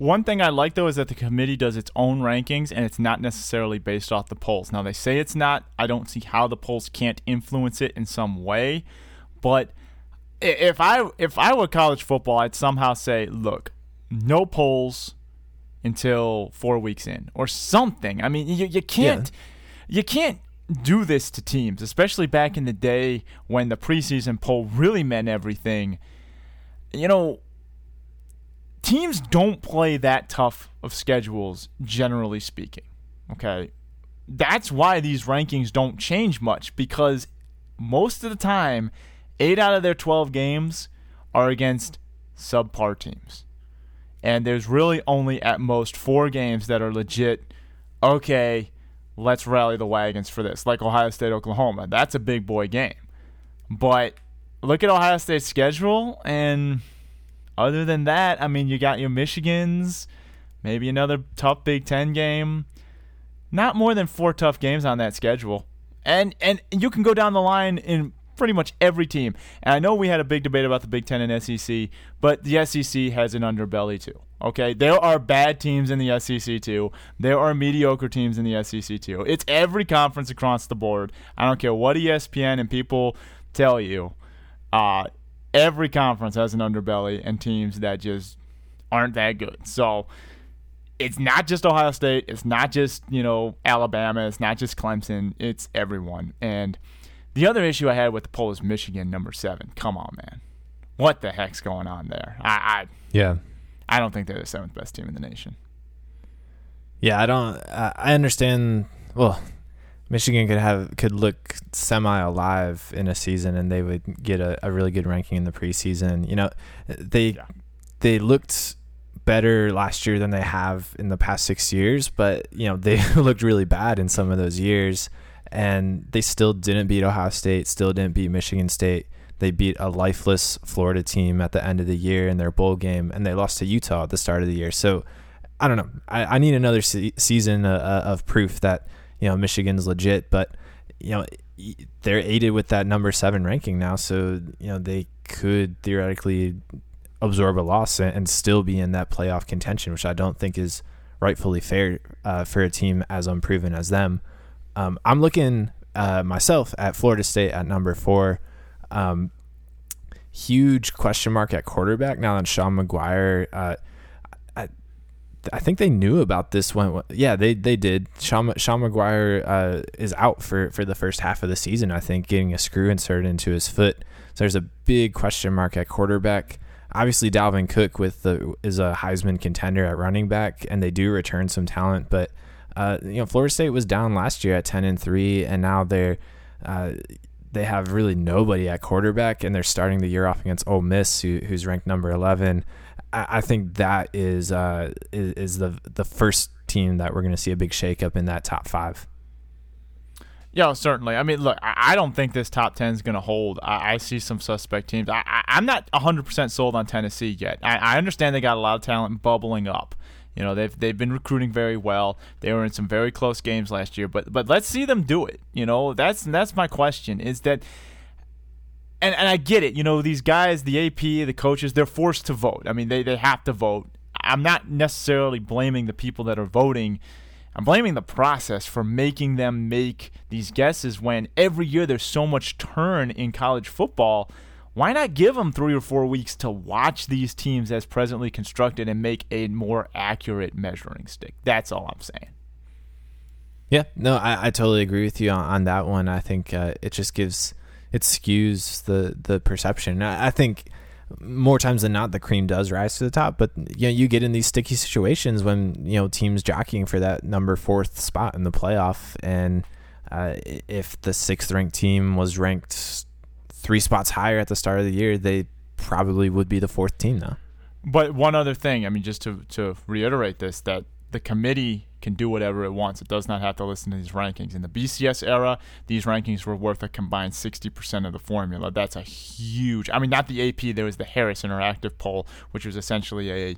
Speaker 2: One thing I like though is that the committee does its own rankings and it's not necessarily based off the polls. Now they say it's not. I don't see how the polls can't influence it in some way, but if I if I were college football, I'd somehow say, look, no polls, until four weeks in or something. I mean, you, you can't yeah. you can't do this to teams, especially back in the day when the preseason poll really meant everything. You know, teams don't play that tough of schedules, generally speaking. Okay. That's why these rankings don't change much because most of the time, eight out of their 12 games are against subpar teams and there's really only at most four games that are legit. Okay, let's rally the wagons for this, like Ohio State, Oklahoma. That's a big boy game. But look at Ohio State's schedule, and other than that, I mean, you got your Michigans, maybe another tough Big Ten game. Not more than four tough games on that schedule. And and you can go down the line in pretty much every team. And I know we had a big debate about the Big Ten and SEC, but the SEC has an underbelly too. Okay, there are bad teams in the SEC too. There are mediocre teams in the SEC too. It's every conference across the board. I don't care what ESPN and people tell you. Uh, every conference has an underbelly and teams that just aren't that good. So it's not just Ohio State. It's not just you know Alabama. It's not just Clemson. It's everyone. And the other issue I had with the poll is Michigan number seven. Come on, man, what the heck's going on there? I, I
Speaker 1: yeah,
Speaker 2: I don't think they're the seventh best team in the nation.
Speaker 1: Yeah, I don't. I understand. Well, Michigan could have could look semi alive in a season, and they would get a, a really good ranking in the preseason. You know, they yeah. they looked better last year than they have in the past six years, but you know they looked really bad in some of those years and they still didn't beat Ohio State, still didn't beat Michigan State. They beat a lifeless Florida team at the end of the year in their bowl game, and they lost to Utah at the start of the year. So I don't know. I, I need another se- season uh, uh, of proof that you know Michigan's legit, but you know they're aided with that number seven ranking now, so you know they could theoretically absorb a loss and still be in that playoff contention, which I don't think is rightfully fair uh, for a team as unproven as them. Um, I'm looking uh, myself at Florida State at number four. Um, huge question mark at quarterback now that Sean Maguire. Uh, I think they knew about this one. Yeah, they they did. Sean Sean Maguire uh, is out for for the first half of the season. I think getting a screw inserted into his foot. So there's a big question mark at quarterback. Obviously, Dalvin Cook with the is a Heisman contender at running back, and they do return some talent, but uh, you know, Florida State was down last year at ten and three, and now they're uh, they have really nobody at quarterback, and they're starting the year off against Ole Miss, who, who's ranked number eleven. I, think that is, uh, is is the the first team that we're going to see a big shakeup in that top five.
Speaker 2: Yeah, certainly. I mean, look, I don't think this top 10 is going to hold. I, I, see some suspect teams. I, am not 100% sold on Tennessee yet. I, I, understand they got a lot of talent bubbling up. You know, they've they've been recruiting very well. They were in some very close games last year, but but let's see them do it. You know, that's that's my question is that and and I get it. You know, these guys, the AP, the coaches, they're forced to vote. I mean, they they have to vote. I'm not necessarily blaming the people that are voting I'm blaming the process for making them make these guesses when every year there's so much turn in college football. Why not give them three or four weeks to watch these teams as presently constructed and make a more accurate measuring stick? That's all I'm saying.
Speaker 1: Yeah, no, I, I totally agree with you on, on that one. I think uh, it just gives it skews the the perception. I, I think more times than not, the cream does rise to the top. But you know, you get in these sticky situations when you know teams jockeying for that number fourth spot in the playoff, and uh, if the sixth ranked team was ranked three spots higher at the start of the year, they probably would be the fourth team now.
Speaker 2: But one other thing, I mean, just to to reiterate this, that the committee can do whatever it wants. It does not have to listen to these rankings. In the BCS era, these rankings were worth a combined 60% of the formula. That's a huge. I mean, not the AP. There was the Harris Interactive poll, which was essentially a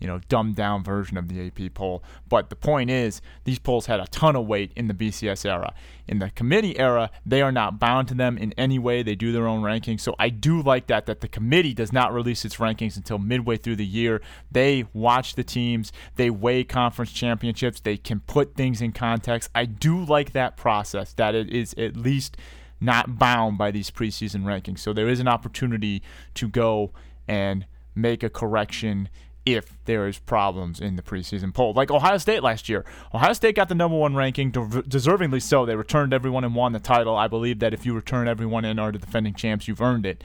Speaker 2: you know, dumbed down version of the AP poll. But the point is, these polls had a ton of weight in the BCS era. In the committee era, they are not bound to them in any way. They do their own rankings. So I do like that, that the committee does not release its rankings until midway through the year. They watch the teams, they weigh conference championships, they can put things in context. I do like that process, that it is at least not bound by these preseason rankings. So there is an opportunity to go and make a correction if there is problems in the preseason poll. Like Ohio State last year. Ohio State got the number one ranking, deservingly so. They returned everyone and won the title. I believe that if you return everyone and are the defending champs, you've earned it.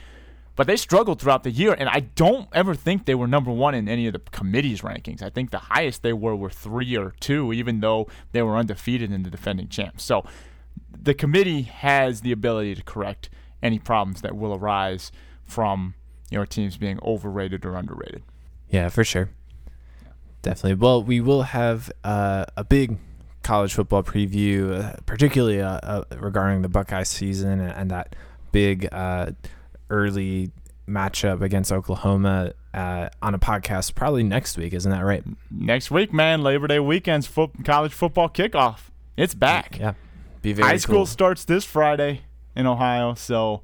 Speaker 2: But they struggled throughout the year, and I don't ever think they were number one in any of the committee's rankings. I think the highest they were were three or two, even though they were undefeated in the defending champs. So the committee has the ability to correct any problems that will arise from your teams being overrated or underrated.
Speaker 1: Yeah, for sure. Definitely. Well, we will have uh, a big college football preview, uh, particularly uh, uh regarding the Buckeye season and, and that big uh, early matchup against Oklahoma uh, on a podcast probably next week. Isn't that right?
Speaker 2: Next week, man. Labor Day weekend's fo- college football kickoff. It's back.
Speaker 1: Yeah.
Speaker 2: Be very High school cool. starts this Friday in Ohio, so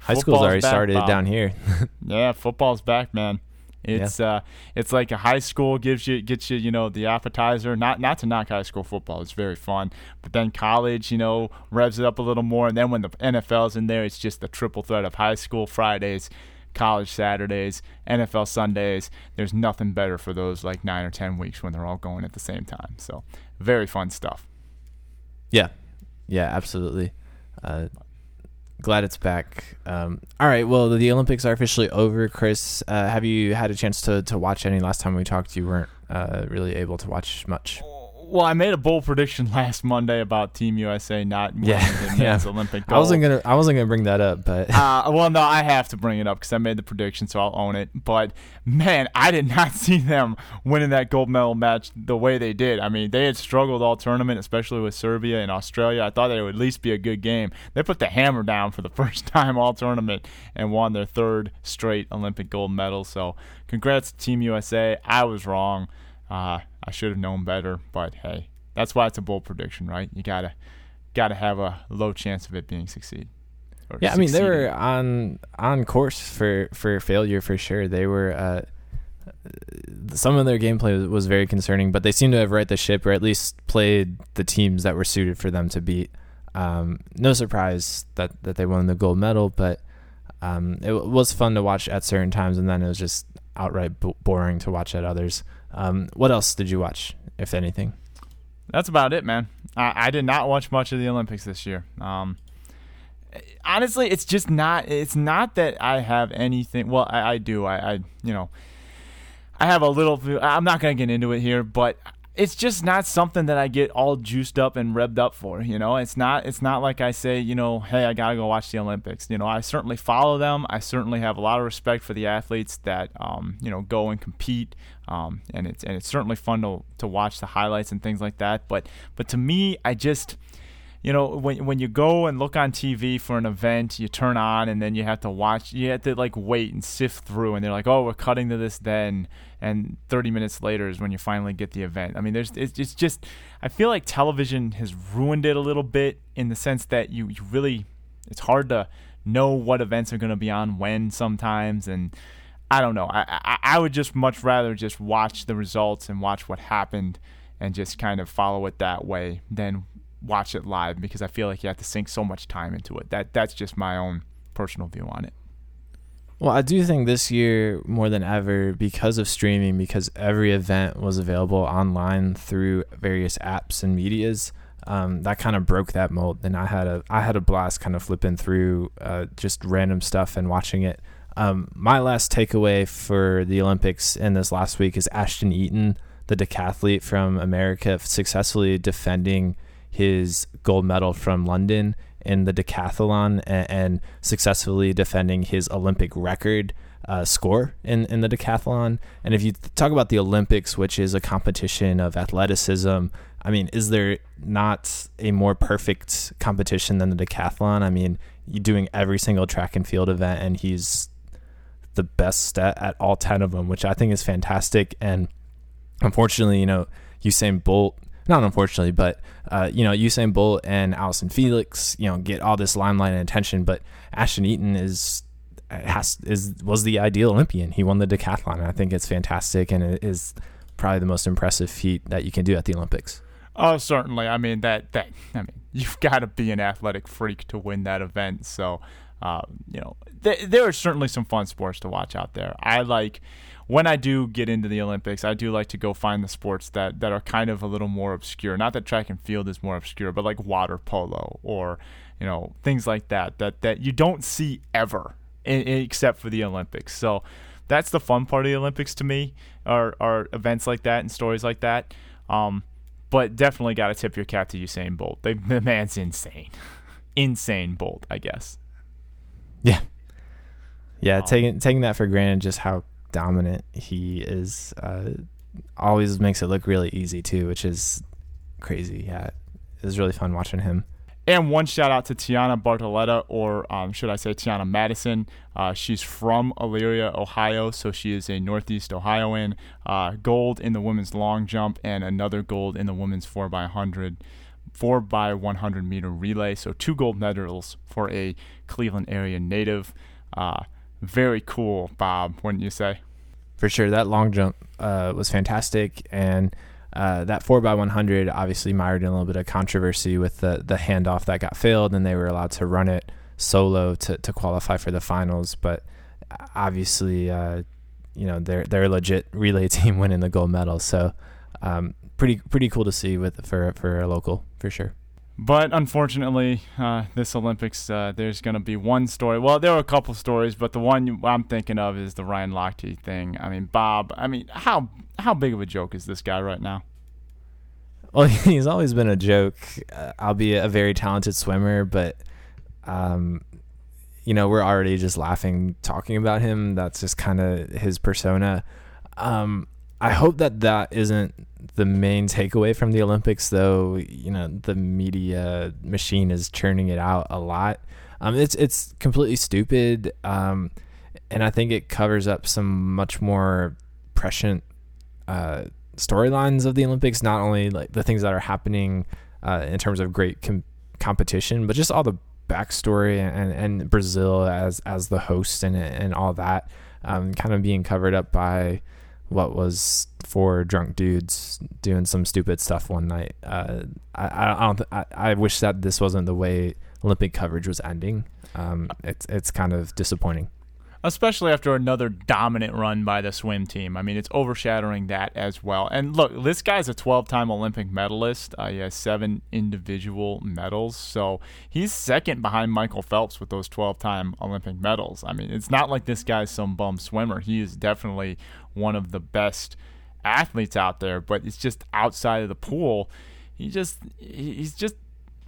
Speaker 1: high school's already back, started Bob. down here.
Speaker 2: yeah, football's back, man. It's yeah. uh, it's like a high school gives you gets you you know the appetizer. Not not to knock high school football, it's very fun. But then college, you know, revs it up a little more. And then when the NFL's in there, it's just the triple threat of high school Fridays, college Saturdays, NFL Sundays. There's nothing better for those like nine or ten weeks when they're all going at the same time. So very fun stuff.
Speaker 1: Yeah, yeah, absolutely. Uh, glad it's back. Um, all right, well, the Olympics are officially over. Chris, uh, have you had a chance to, to watch any? Last time we talked, you weren't uh, really able to watch much.
Speaker 2: Well, I made a bold prediction last Monday about Team USA not winning yeah. the men's Olympic gold.
Speaker 1: I wasn't gonna I wasn't gonna bring that up, but
Speaker 2: uh, well, no, I have to bring it up because I made the prediction, so I'll own it. But man, I did not see them winning that gold medal match the way they did. I mean, they had struggled all tournament, especially with Serbia and Australia. I thought they would at least be a good game. They put the hammer down for the first time all tournament and won their third straight Olympic gold medal. So, congrats to Team USA. I was wrong. Uh, I should have known better, but hey, that's why it's a bold prediction, right? You gotta gotta have a low chance of it being succeed.
Speaker 1: Yeah, I mean they were on on course for for failure for sure. They were. Uh, some of their gameplay was very concerning, but they seem to have right the ship, or at least played the teams that were suited for them to beat. Um, no surprise that that they won the gold medal, but um, it was fun to watch at certain times, and then it was just outright b- boring to watch at others. Um, what else did you watch, if anything?
Speaker 2: That's about it, man. I, I did not watch much of the Olympics this year. Um, honestly, it's just not. It's not that I have anything. Well, I, I do. I, I, you know, I have a little. I'm not gonna get into it here, but it's just not something that I get all juiced up and revved up for. You know, it's not. It's not like I say, you know, hey, I gotta go watch the Olympics. You know, I certainly follow them. I certainly have a lot of respect for the athletes that, um, you know, go and compete. Um, and it's and it's certainly fun to to watch the highlights and things like that. But but to me, I just you know, when when you go and look on TV for an event, you turn on and then you have to watch. You have to like wait and sift through, and they're like, "Oh, we're cutting to this then," and 30 minutes later is when you finally get the event. I mean, there's it's, it's just I feel like television has ruined it a little bit in the sense that you you really it's hard to know what events are going to be on when sometimes and. I don't know. I, I I would just much rather just watch the results and watch what happened and just kind of follow it that way than watch it live because I feel like you have to sink so much time into it. That that's just my own personal view on it.
Speaker 1: Well, I do think this year more than ever because of streaming, because every event was available online through various apps and medias. Um, that kind of broke that mold, and I had a I had a blast kind of flipping through uh, just random stuff and watching it. Um, my last takeaway for the Olympics in this last week is Ashton Eaton, the decathlete from America, successfully defending his gold medal from London in the decathlon and, and successfully defending his Olympic record uh, score in, in the decathlon. And if you talk about the Olympics, which is a competition of athleticism, I mean, is there not a more perfect competition than the decathlon? I mean, you're doing every single track and field event, and he's the best at, at all 10 of them, which I think is fantastic. And unfortunately, you know, Usain Bolt not unfortunately, but uh, you know, Usain Bolt and Allyson Felix, you know, get all this limelight and attention, but Ashton Eaton is has is was the ideal Olympian. He won the decathlon, I think it's fantastic, and it is probably the most impressive feat that you can do at the Olympics.
Speaker 2: Oh, certainly. I mean that that I mean you've got to be an athletic freak to win that event. So, uh, you know, th- there are certainly some fun sports to watch out there. I like when I do get into the Olympics, I do like to go find the sports that, that are kind of a little more obscure. Not that track and field is more obscure, but like water polo or you know things like that that that you don't see ever in, in, except for the Olympics. So that's the fun part of the Olympics to me are are events like that and stories like that. Um, but definitely got to tip your cap to Usain Bolt. They, the man's insane, insane Bolt, I guess.
Speaker 1: Yeah, yeah. Um, taking taking that for granted, just how dominant he is uh, always makes it look really easy too, which is crazy. Yeah, it was really fun watching him.
Speaker 2: And one shout out to Tianna Bartoletta, or um, should I say Tianna Madison? Uh, she's from Elyria, Ohio, so she is a Northeast Ohioan. Uh, gold in the women's long jump and another gold in the women's 4x100, 4 by 100 meter relay. So two gold medals for a Cleveland area native. Uh, very cool, Bob, wouldn't you say?
Speaker 1: For sure, that long jump uh, was fantastic, and uh, that four x one hundred obviously mired in a little bit of controversy with the the handoff that got failed, and they were allowed to run it solo to, to qualify for the finals. But obviously, uh, you know they're they're a legit relay team winning the gold medal, so um, pretty pretty cool to see with for for a local for sure.
Speaker 2: But unfortunately, uh, this Olympics, uh, there's going to be one story. Well, there are a couple stories, but the one I'm thinking of is the Ryan Lochte thing. I mean, Bob. I mean, how how big of a joke is this guy right now?
Speaker 1: Well, he's always been a joke, uh, be a very talented swimmer. But, um, you know, we're already just laughing talking about him. That's just kind of his persona. Um, I hope that that isn't the main takeaway from the Olympics, though. You know, the media machine is churning it out a lot. Um, it's it's completely stupid, um, and I think it covers up some much more prescient uh, storylines of the Olympics. Not only like the things that are happening uh, in terms of great com- competition, but just all the backstory and, and Brazil as as the host and and all that, um, kind of being covered up by what was four drunk dudes doing some stupid stuff one night. Uh, I, I don't. Th- I, I wish that this wasn't the way Olympic coverage was ending. Um, it's it's kind of disappointing
Speaker 2: especially after another dominant run by the swim team. I mean, it's overshadowing that as well. And look, this guy's a 12 time Olympic medalist. Uh, he has seven individual medals. So he's second behind Michael Phelps with those 12 time Olympic medals. I mean, it's not like this guy's some bum swimmer. He is definitely one of the best athletes out there, but it's just outside of the pool. He just, he's just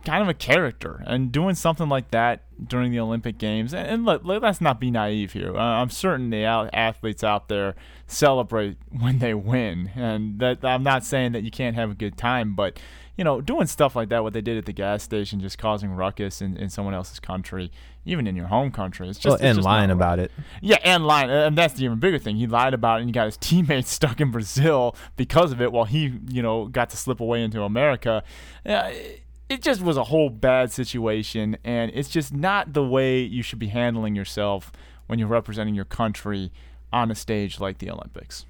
Speaker 2: kind of a character and doing something like that during the Olympic Games. And, and let, us not be naive here. Uh, I'm certain the athletes out there celebrate when they win, and that I'm not saying that you can't have a good time, but you know, doing stuff like that, what they did at the gas station, just causing ruckus in, in someone else's country, even in your home country, it's just
Speaker 1: well, and
Speaker 2: just
Speaker 1: lying about it.
Speaker 2: Yeah, and lying, and that's the even bigger thing. He lied about it, and he got his teammates stuck in Brazil because of it, while he, you know, got to slip away into America. Uh, it just was a whole bad situation, and it's just not the way you should be handling yourself when you're representing your country on a stage like the Olympics.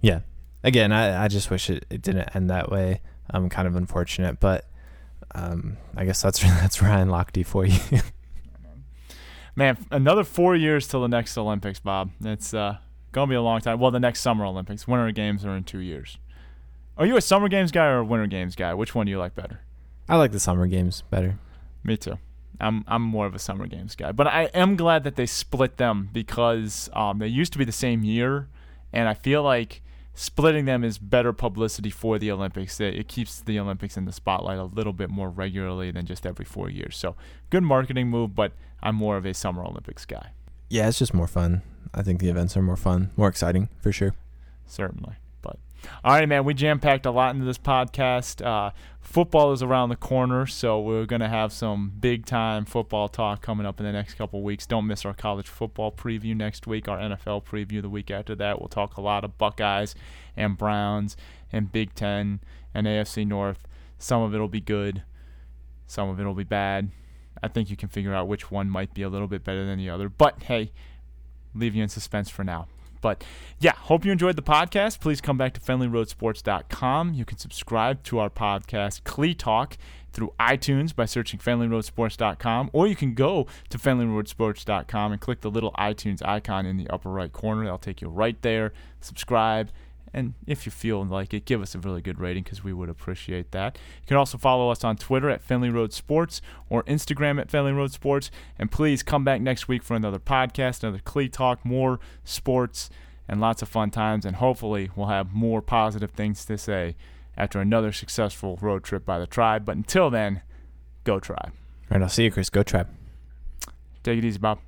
Speaker 1: Yeah. Again, I, I just wish it, it didn't end that way. I'm kind of unfortunate, but um, I guess that's that's Ryan Lochte for you.
Speaker 2: Man, another four years till the next Olympics, Bob. It's uh, gonna be a long time. Well, the next Summer Olympics, Winter Games are in two years. Are you a Summer Games guy or a Winter Games guy? Which one do you like better?
Speaker 1: I like the summer games better.
Speaker 2: Me too. I'm I'm more of a summer games guy, but I am glad that they split them because um, they used to be the same year, and I feel like splitting them is better publicity for the Olympics. It, it keeps the Olympics in the spotlight a little bit more regularly than just every four years. So good marketing move, but I'm more of a summer Olympics guy.
Speaker 1: Yeah, it's just more fun. I think the events are more fun, more exciting for sure.
Speaker 2: Certainly. All right, man. We jam packed a lot into this podcast. Uh, football is around the corner, so we're going to have some big time football talk coming up in the next couple weeks. Don't miss our college football preview next week, our NFL preview the week after that. We'll talk a lot of Buckeyes and Browns and Big Ten and AFC North. Some of it will be good, some of it will be bad. I think you can figure out which one might be a little bit better than the other. But hey, leave you in suspense for now. But yeah, hope you enjoyed the podcast. Please come back to FenleyRoadSports.com. You can subscribe to our podcast, Clee Talk, through iTunes by searching FenleyRoadSports.com, or you can go to FenleyRoadSports.com and click the little iTunes icon in the upper right corner. That'll take you right there. Subscribe. And if you feel like it, give us a really good rating because we would appreciate that. You can also follow us on Twitter at Fenley Road Sports or Instagram at Fenley Road Sports. And please come back next week for another podcast, another Clee Talk, more sports, and lots of fun times. And hopefully, we'll have more positive things to say after another successful road trip by the tribe. But until then, go tribe.
Speaker 1: All right, I'll see you, Chris. Go tribe.
Speaker 2: Take it easy, Bob.